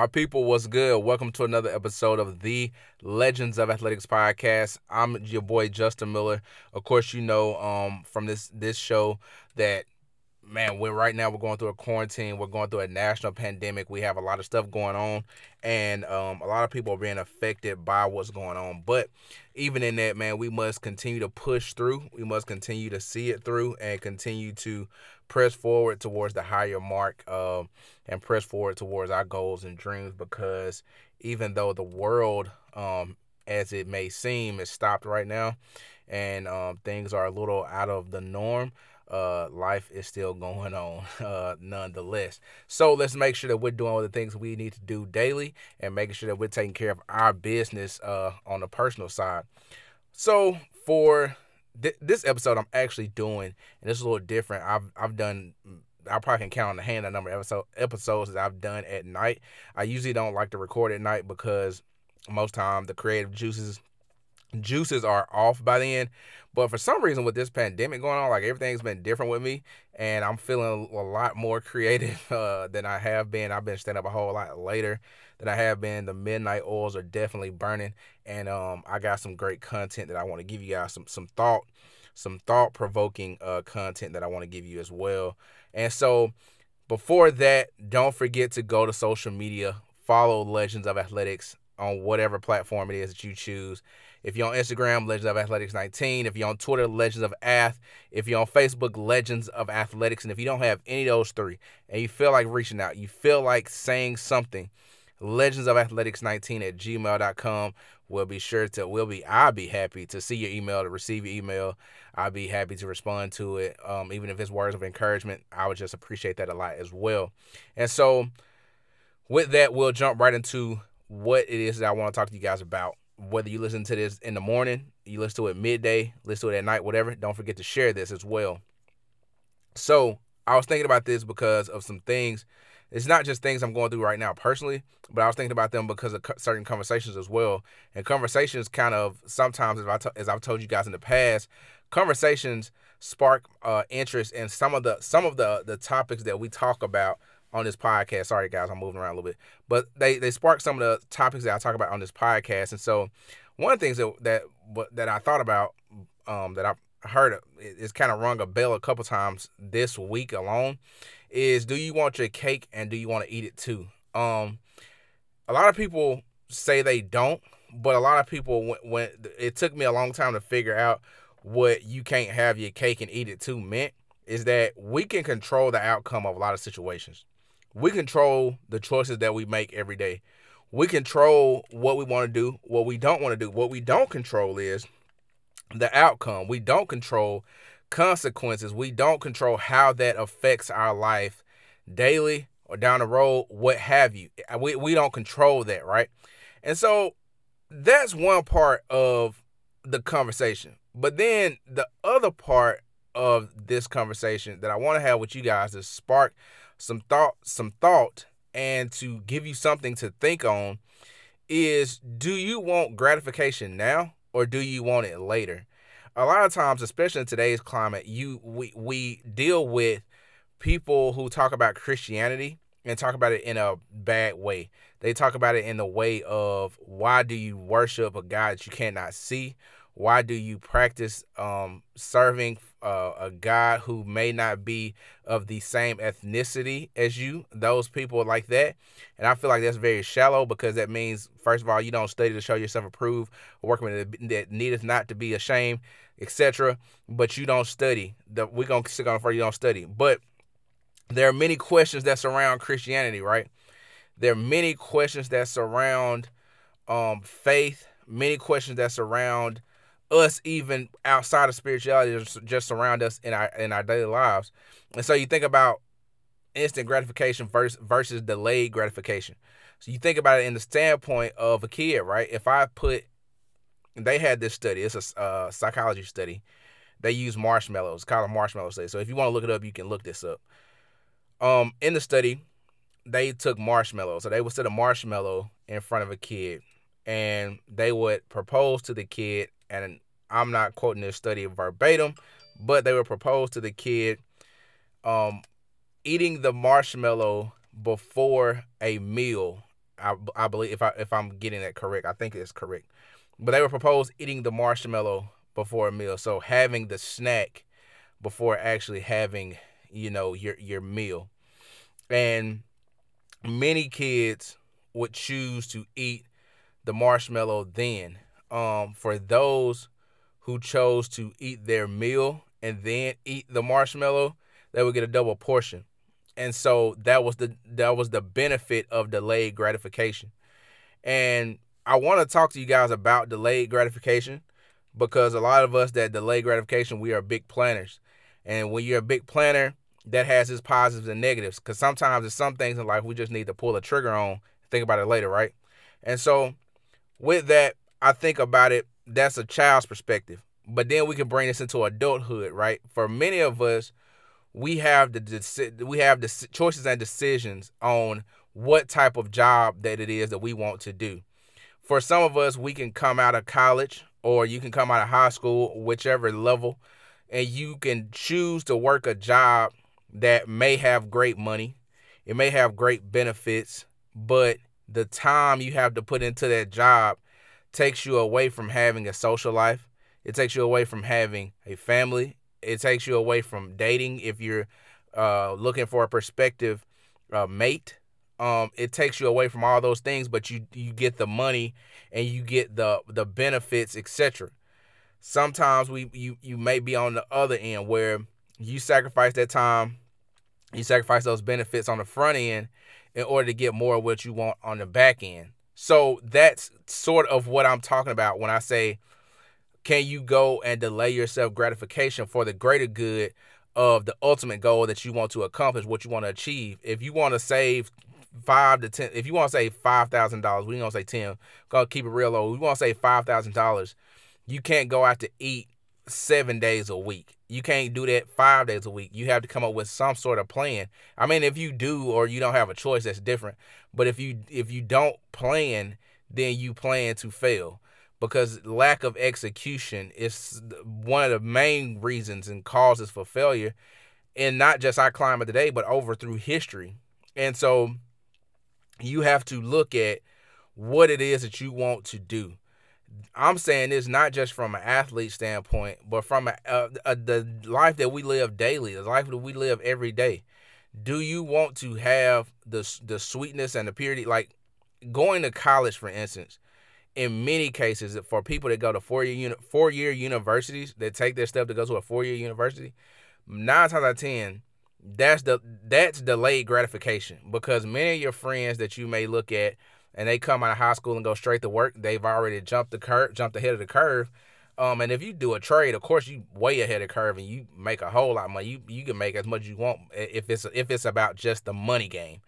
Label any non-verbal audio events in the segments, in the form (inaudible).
My people, what's good? Welcome to another episode of the Legends of Athletics podcast. I'm your boy Justin Miller. Of course, you know um, from this this show that man, we're right now we're going through a quarantine. We're going through a national pandemic. We have a lot of stuff going on, and um, a lot of people are being affected by what's going on. But even in that, man, we must continue to push through. We must continue to see it through and continue to press forward towards the higher mark uh, and press forward towards our goals and dreams because even though the world, um, as it may seem, is stopped right now and um, things are a little out of the norm, uh, life is still (laughs) going on uh, nonetheless. So let's make sure that we're doing all the things we need to do daily and making sure that we're taking care of our business uh, on the personal side. So for th- this episode I'm actually doing, and this is a little different. I've I've done. I probably can count on the hand the number of episode, episodes that I've done at night. I usually don't like to record at night because most time the creative juices juices are off by then. But for some reason, with this pandemic going on, like everything's been different with me, and I'm feeling a lot more (laughs) creative uh, than I have been. I've been staying up a whole lot later than I have been. The midnight oils are definitely burning, and um, I got some great content that I want to give you guys some some thought, some thought provoking uh, content that I want to give you as well. And so, before that, don't forget to go to social media, follow Legends of Athletics on whatever platform it is that you choose if you're on Instagram, Legends of Athletics 19. If you're on Twitter, Legends of Ath. If you're on Facebook, Legends of Athletics. And if you don't have any of those three and you feel like reaching out, you feel like saying something, Legends of Athletics 19 at gmail.com. We'll be sure to, we'll be, I'll be happy to see your email, to receive your email. I'll be happy to respond to it. Um, even if it's words of encouragement, I would just appreciate that a lot as well. And so, with that, we'll jump right into what it is that I want to talk to you guys about whether you listen to this in the morning, you listen to it midday, listen to it at night, whatever, don't forget to share this as well. So I was thinking about this because of some things. It's not just things I'm going through right now personally, but I was thinking about them because of certain conversations as well. And conversations kind of sometimes, as, I t- as I've told you guys in the past, conversations spark uh, interest in some of the some of the the topics that we talk about on this podcast. Sorry, guys, I'm moving around a little bit, but they they spark some of the topics that I talk about on this podcast. And so, one of the things that that that I thought about, um, that I heard is kind of rung a bell a couple times this week alone, is do you want your cake and do you want to eat it too? Um, a lot of people say they don't, but a lot of people when, when it took me a long time to figure out what you can't have your cake and eat it too meant is that we can control the outcome of a lot of situations we control the choices that we make every day. We control what we want to do, what we don't want to do. What we don't control is the outcome. We don't control consequences. We don't control how that affects our life daily or down the road, what have you. Uh, we, we don't control that, right? And so that's one part of the conversation. But then the other part of this conversation that I want to have with you guys is spark some thought some thought and to give you something to think on is do you want gratification now or do you want it later? A lot of times, especially in today's climate, you we we deal with people who talk about Christianity and talk about it in a bad way. They talk about it in the way of why do you worship a God that you cannot see? Why do you practice um, serving uh, a God who may not be of the same ethnicity as you? Those people like that. And I feel like that's very shallow because that means, first of all, you don't study to show yourself approved, a workman that needeth not to be ashamed, etc. But you don't study. We're going to stick on for you don't study. But there are many questions that surround Christianity, right? There are many questions that surround um, faith, many questions that surround us even outside of spirituality just, surround us in our in our daily lives. And so you think about instant gratification versus versus delayed gratification. So you think about it in the standpoint of a kid, right? If I put they had this study, it's a uh, psychology study. They use marshmallows, called a marshmallow study. So if you want to look it up, you can look this up. Um, in the study, they took marshmallows. So they would set a marshmallow in front of a kid and they would propose to the kid and I'm not quoting this study verbatim, but they were proposed to the kid um, eating the marshmallow before a meal I, I believe if I if I'm getting that correct, I think it's correct. But they were proposed eating the marshmallow before a meal, so having the snack before actually having you know your your meal, and many kids would choose to eat the marshmallow then. Um, for those who chose to eat their meal and then eat the marshmallow, they would get a double portion. And so that was the that was the benefit of delayed gratification. And I want to talk to you guys about delayed gratification because a lot of us that delay gratification, we are big planners. And when you're a big planner, that has its positives and negatives. Because sometimes there's some things in life we just need to pull the trigger on, think about it later, right? And so with that, I think about it, that's a child's perspective. But then we can bring this into adulthood, right? For many of us, we have the we have the choices and decisions on what type of job that it is that we want to do. For some of us, we can come out of college or you can come out of high school, whichever level, and you can choose to work a job that may have great money, it may have great benefits, but the time you have to put into that job takes you away from having a social life. It takes you away from having a family. It takes you away from dating if you're uh, looking for a prospective uh, mate. Um, it takes you away from all those things, but you you get the money and you get the the benefits, etc. Sometimes we you you may be on the other end where you sacrifice that time, you sacrifice those benefits on the front end in order to get more of what you want on the back end. So that's sort of what I'm talking about when I say, can you go and delay yourself gratification for the greater good of the ultimate goal that you want to accomplish, what you want to achieve? If you want to save five to ten, if you want to save five thousand dollars, we don't say ten. Go keep it real low. We want to say five thousand dollars. You can't go out to eat seven days a week. You can't do that five days a week. You have to come up with some sort of plan. I mean, if you do or you don't have a choice, that's different. But if you if you don't plan, then you plan to fail because lack of execution is one of the main reasons and causes for failure in not just our climate today, but over through history. And so you have to look at what it is that you want to do. I'm saying this not just from an athlete standpoint, but from a, a, a, the life that we live daily, the life that we live every day. Do you want to have the the sweetness and the purity, like going to college, for instance? In many cases, for people that go to four year uni- four year universities that take their step to go to a four year university, nine times out of ten, that's the that's delayed gratification because many of your friends that you may look at and they come out of high school and go straight to work, they've already jumped the curve, jumped ahead of the curve. Um, and if you do a trade, of course you way ahead of curve and you make a whole lot of money. You you can make as much as you want if it's if it's about just the money game.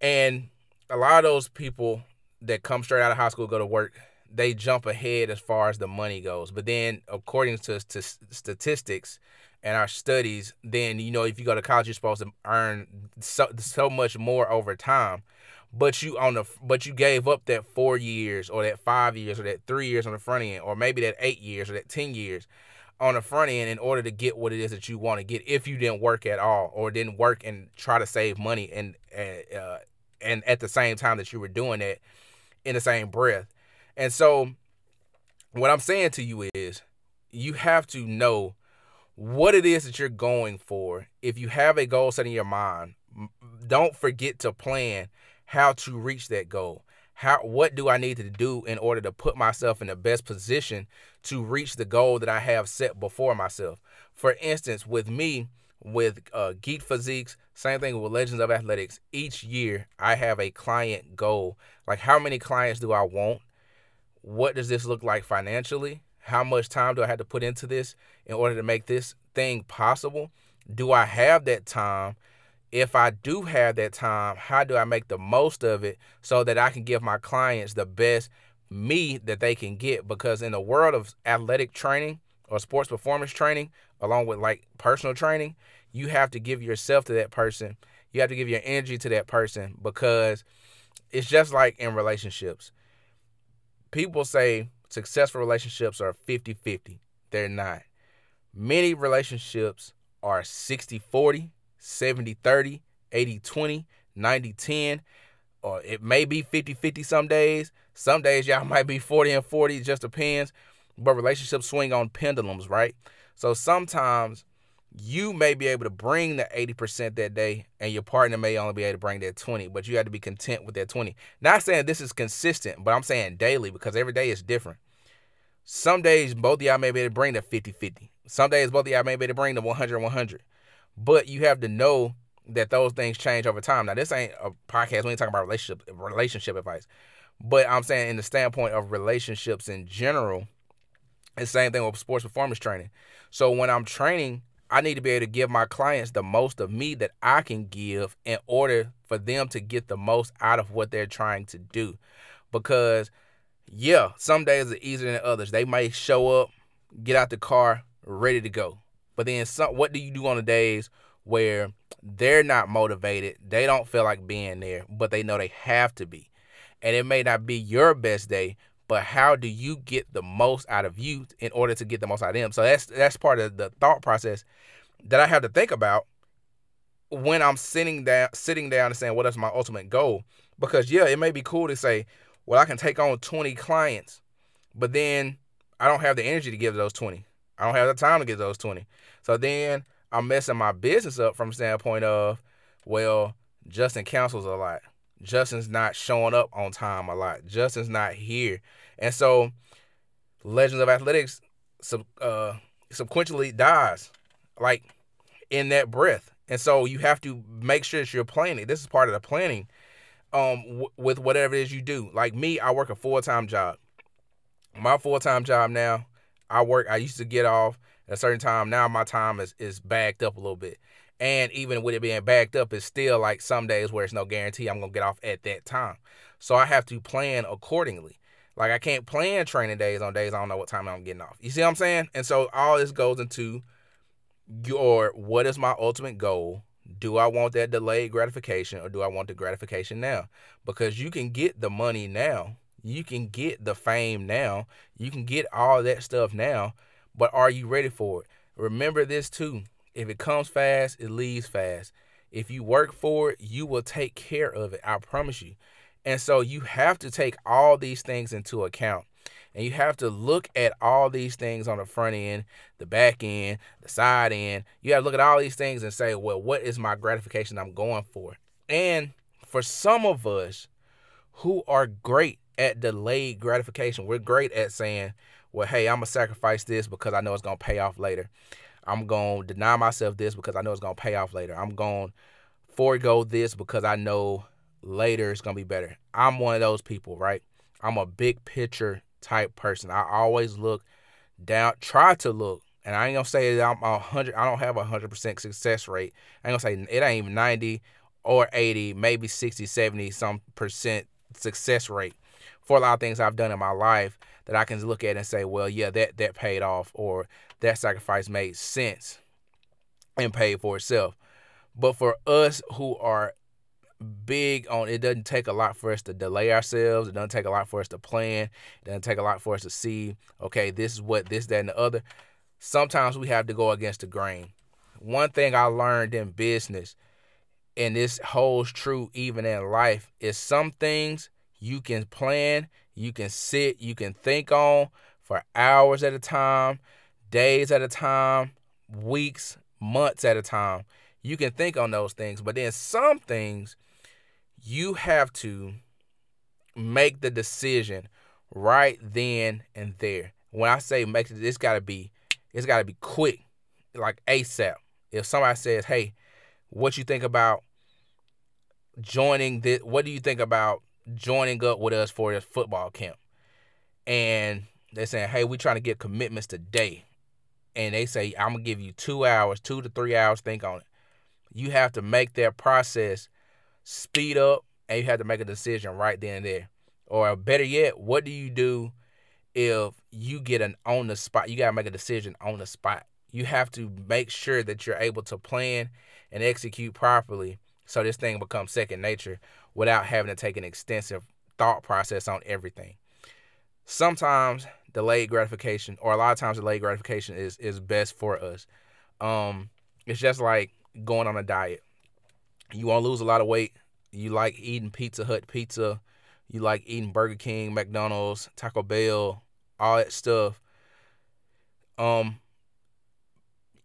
And a lot of those people that come straight out of high school go to work, they jump ahead as far as the money goes. But then, according to, to statistics and our studies, then you know if you go to college, you're supposed to earn so so much more over time but you on the but you gave up that four years or that five years or that three years on the front end or maybe that eight years or that ten years on the front end in order to get what it is that you want to get if you didn't work at all or didn't work and try to save money and uh, and at the same time that you were doing it in the same breath. And so what i'm saying to you is you have to know what it is that you're going for. If you have a goal set in your mind don't forget to plan how to reach that goal. How what do I need to do in order to put myself in the best position to reach the goal that I have set before myself? For instance, with me, with uh, Geek Physiques, same thing with Legends of Athletics. Each year, I have a client goal. Like, how many clients do I want? What does this look like financially? How much time do I have to put into this in order to make this thing possible? Do I have that time? If I do have that time, how do I make the most of it so that I can give my clients the best me that they can get? Because in the world of athletic training or sports performance training, along with like personal training, you have to give yourself to that person. You have to give your energy to that person because it's just like in relationships. People say successful relationships are 50 50. They're not. Many relationships are 60 40 70 30, 80 20, 90 10. or it may be 50-50 some days. Some days y'all (laughs) might be 40 and 40, it just depends. But relationships swing on pendulums, right? So sometimes you may be able to bring the 80% that day and your partner may only be able to bring that 20 but you have to be content with that 20 not saying this is consistent but i'm saying daily because every day is different some days both of y'all may be able to bring the 50-50 some days both of y'all may be able to bring the 100-100 but you have to know that those things change over time now this ain't a podcast we ain't talking about relationship relationship advice but i'm saying in the standpoint of relationships in general the same thing with sports performance training so when i'm training I need to be able to give my clients the most of me that I can give in order for them to get the most out of what they're trying to do. Because, yeah, some days are easier than others. They may show up, get out the car, ready to go. But then, some, what do you do on the days where they're not motivated? They don't feel like being there, but they know they have to be. And it may not be your best day, but how do you get the most out of you in order to get the most out of them? So that's that's part of the thought process that I have to think about when I'm sitting down sitting down and saying what is my ultimate goal. Because yeah, it may be cool to say, well, I can take on 20 clients, but then I don't have the energy to give those 20. I don't have the time to get those 20. So then I'm messing my business up from standpoint of, well, Justin counsels a lot. Justin's not showing up on time a lot. Justin's not here. And so Legends of Athletics sub, uh, sequentially dies like in that breath. And so you have to make sure that you're planning. This is part of the planning um, w- with whatever it is you do. Like me, I work a full time job. My full time job now, I work, I used to get off at a certain time. Now my time is, is backed up a little bit. And even with it being backed up, it's still like some days where it's no guarantee I'm gonna get off at that time. So I have to plan accordingly. Like I can't plan training days on days I don't know what time I'm getting off. You see what I'm saying? And so all this goes into your what is my ultimate goal? Do I want that delayed gratification or do I want the gratification now? Because you can get the money now. You can get the fame now. You can get all that stuff now, but are you ready for it? Remember this too. If it comes fast, it leaves fast. If you work for it, you will take care of it. I promise you. And so you have to take all these things into account. And you have to look at all these things on the front end, the back end, the side end. You have to look at all these things and say, well, what is my gratification I'm going for? And for some of us who are great at delayed gratification, we're great at saying, well, hey, I'm going to sacrifice this because I know it's going to pay off later. I'm going to deny myself this because I know it's going to pay off later. I'm going to forego this because I know later it's going to be better. I'm one of those people, right? I'm a big picture type person. I always look down, try to look, and I ain't gonna say that I'm a hundred. I don't have a hundred percent success rate. I ain't gonna say it ain't even ninety or eighty, maybe 60, 70 some percent success rate for a lot of things I've done in my life that I can look at and say, well, yeah, that that paid off, or that sacrifice made sense and paid for itself. But for us who are big on it doesn't take a lot for us to delay ourselves. It doesn't take a lot for us to plan. It doesn't take a lot for us to see, okay, this is what this, that, and the other. Sometimes we have to go against the grain. One thing I learned in business, and this holds true even in life, is some things you can plan, you can sit, you can think on for hours at a time, days at a time, weeks, months at a time. You can think on those things, but then some things you have to make the decision right then and there. When I say make it, it's gotta be, it's gotta be quick, like ASAP. If somebody says, "Hey, what you think about joining this? What do you think about joining up with us for this football camp?" And they're saying, "Hey, we're trying to get commitments today," and they say, "I'm gonna give you two hours, two to three hours. Think on it." You have to make that process speed up and you have to make a decision right then and there. Or better yet, what do you do if you get an on the spot? You got to make a decision on the spot. You have to make sure that you're able to plan and execute properly so this thing becomes second nature without having to take an extensive thought process on everything. Sometimes delayed gratification, or a lot of times delayed gratification is is best for us. Um, it's just like going on a diet you want to lose a lot of weight, you like eating Pizza Hut pizza, you like eating Burger King, McDonald's, Taco Bell, all that stuff. Um,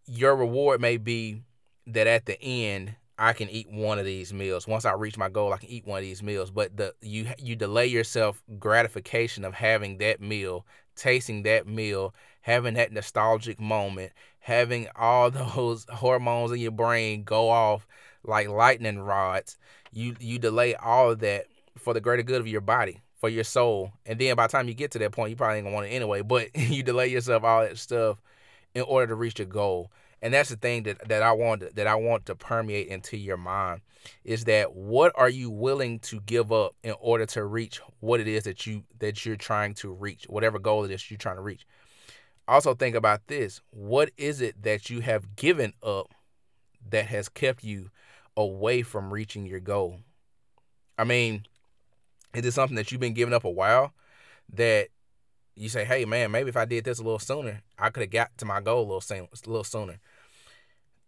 your reward may be that at the end I can eat one of these meals. Once I reach my goal, I can eat one of these meals. But the you you delay yourself gratification of having that meal, tasting that meal, having that nostalgic moment, having all (laughs) those hormones in your brain go off like lightning rods. You you delay all of that for the greater good of your body, for your soul. And then by the time you get to that point, you probably ain't gonna want it anyway. But (laughs) you delay yourself all that stuff in order to reach your goal and that's the thing that, that I want that I want to permeate into your mind is that what are you willing to give up in order to reach what it is that you that you're trying to reach, whatever goal it is you're trying to reach. Also think about this. What is it that you have given up that has kept you away from reaching your goal? I mean, is it something that you've been giving up a while that you say, hey man, maybe if I did this a little sooner, I could have got to my goal a little, a little sooner.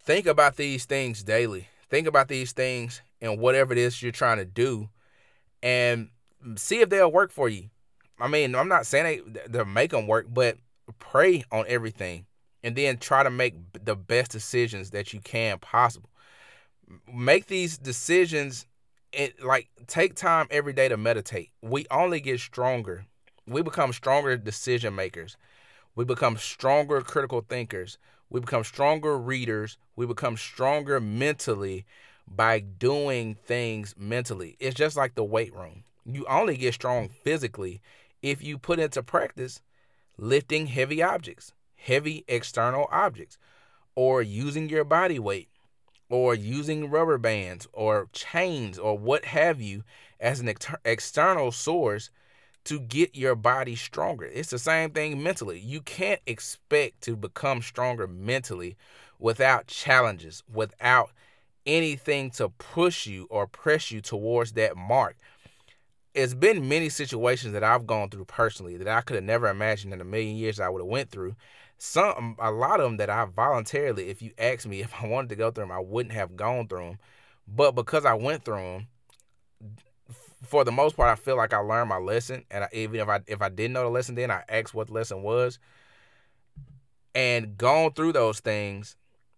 Think about these things daily. Think about these things and whatever it is you're trying to do and see if they'll work for you. I mean, I'm not saying they, they'll make them work, but pray on everything and then try to make the best decisions that you can possible. Make these decisions it like take time every day to meditate. We only get stronger. We become stronger decision makers. We become stronger critical thinkers. We become stronger readers. We become stronger mentally by doing things mentally. It's just like the weight room. You only get strong physically if you put into practice lifting heavy objects, heavy external objects, or using your body weight, or using rubber bands, or chains, or what have you as an ex- external source to get your body stronger. It's the same thing mentally. You can't expect to become stronger mentally without challenges, without anything to push you or press you towards that mark. It's been many situations that I've gone through personally that I could have never imagined in a million years I would have went through. Some a lot of them that I voluntarily, if you asked me (laughs) if I wanted to go through them, I wouldn't have gone through them. But because I went through them, for the most part, I feel like I learned my lesson, and I, even if I if I didn't know the lesson, then I asked what the lesson was, and going through those things,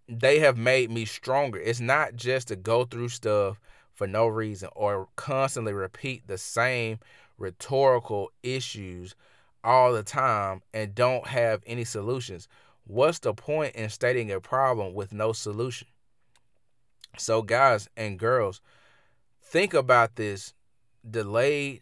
they have made me stronger. It's not just to go through stuff for no reason or constantly repeat the same rhetorical issues all the time and don't have any solutions. What's the point in stating a problem with no solution? So, guys and girls, think about this delayed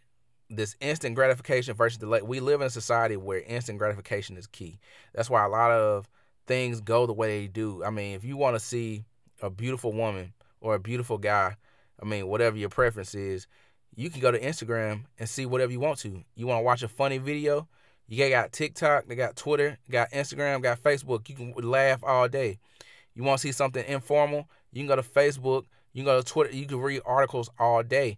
this instant gratification versus delay. We live in a society where instant gratification is key. That's why a lot of things go the way they do. I mean, if you want to see a beautiful woman or a beautiful guy, I mean, whatever your preference is, you can go to Instagram and see whatever you want to. You want to watch a funny video? You got TikTok, they got Twitter, got Instagram, got Facebook. You can laugh all day. You want to see something informal? You can go to Facebook. You can go to Twitter. You can read articles all day.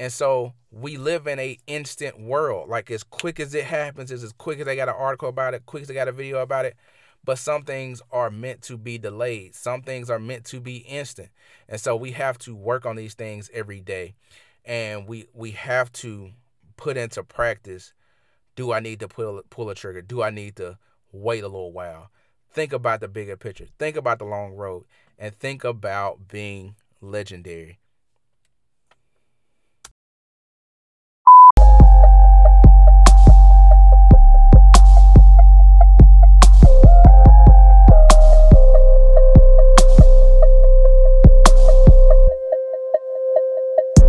And so we live in a instant world. Like as quick as it happens, is as quick as they got an article about it, quick as they got a video about it. But some things are meant to be delayed. Some things are meant to be instant. And so we have to work on these things every day. And we we have to put into practice do I need to pull pull a trigger? Do I need to wait a little while? Think about the bigger picture. Think about the long road and think about being legendary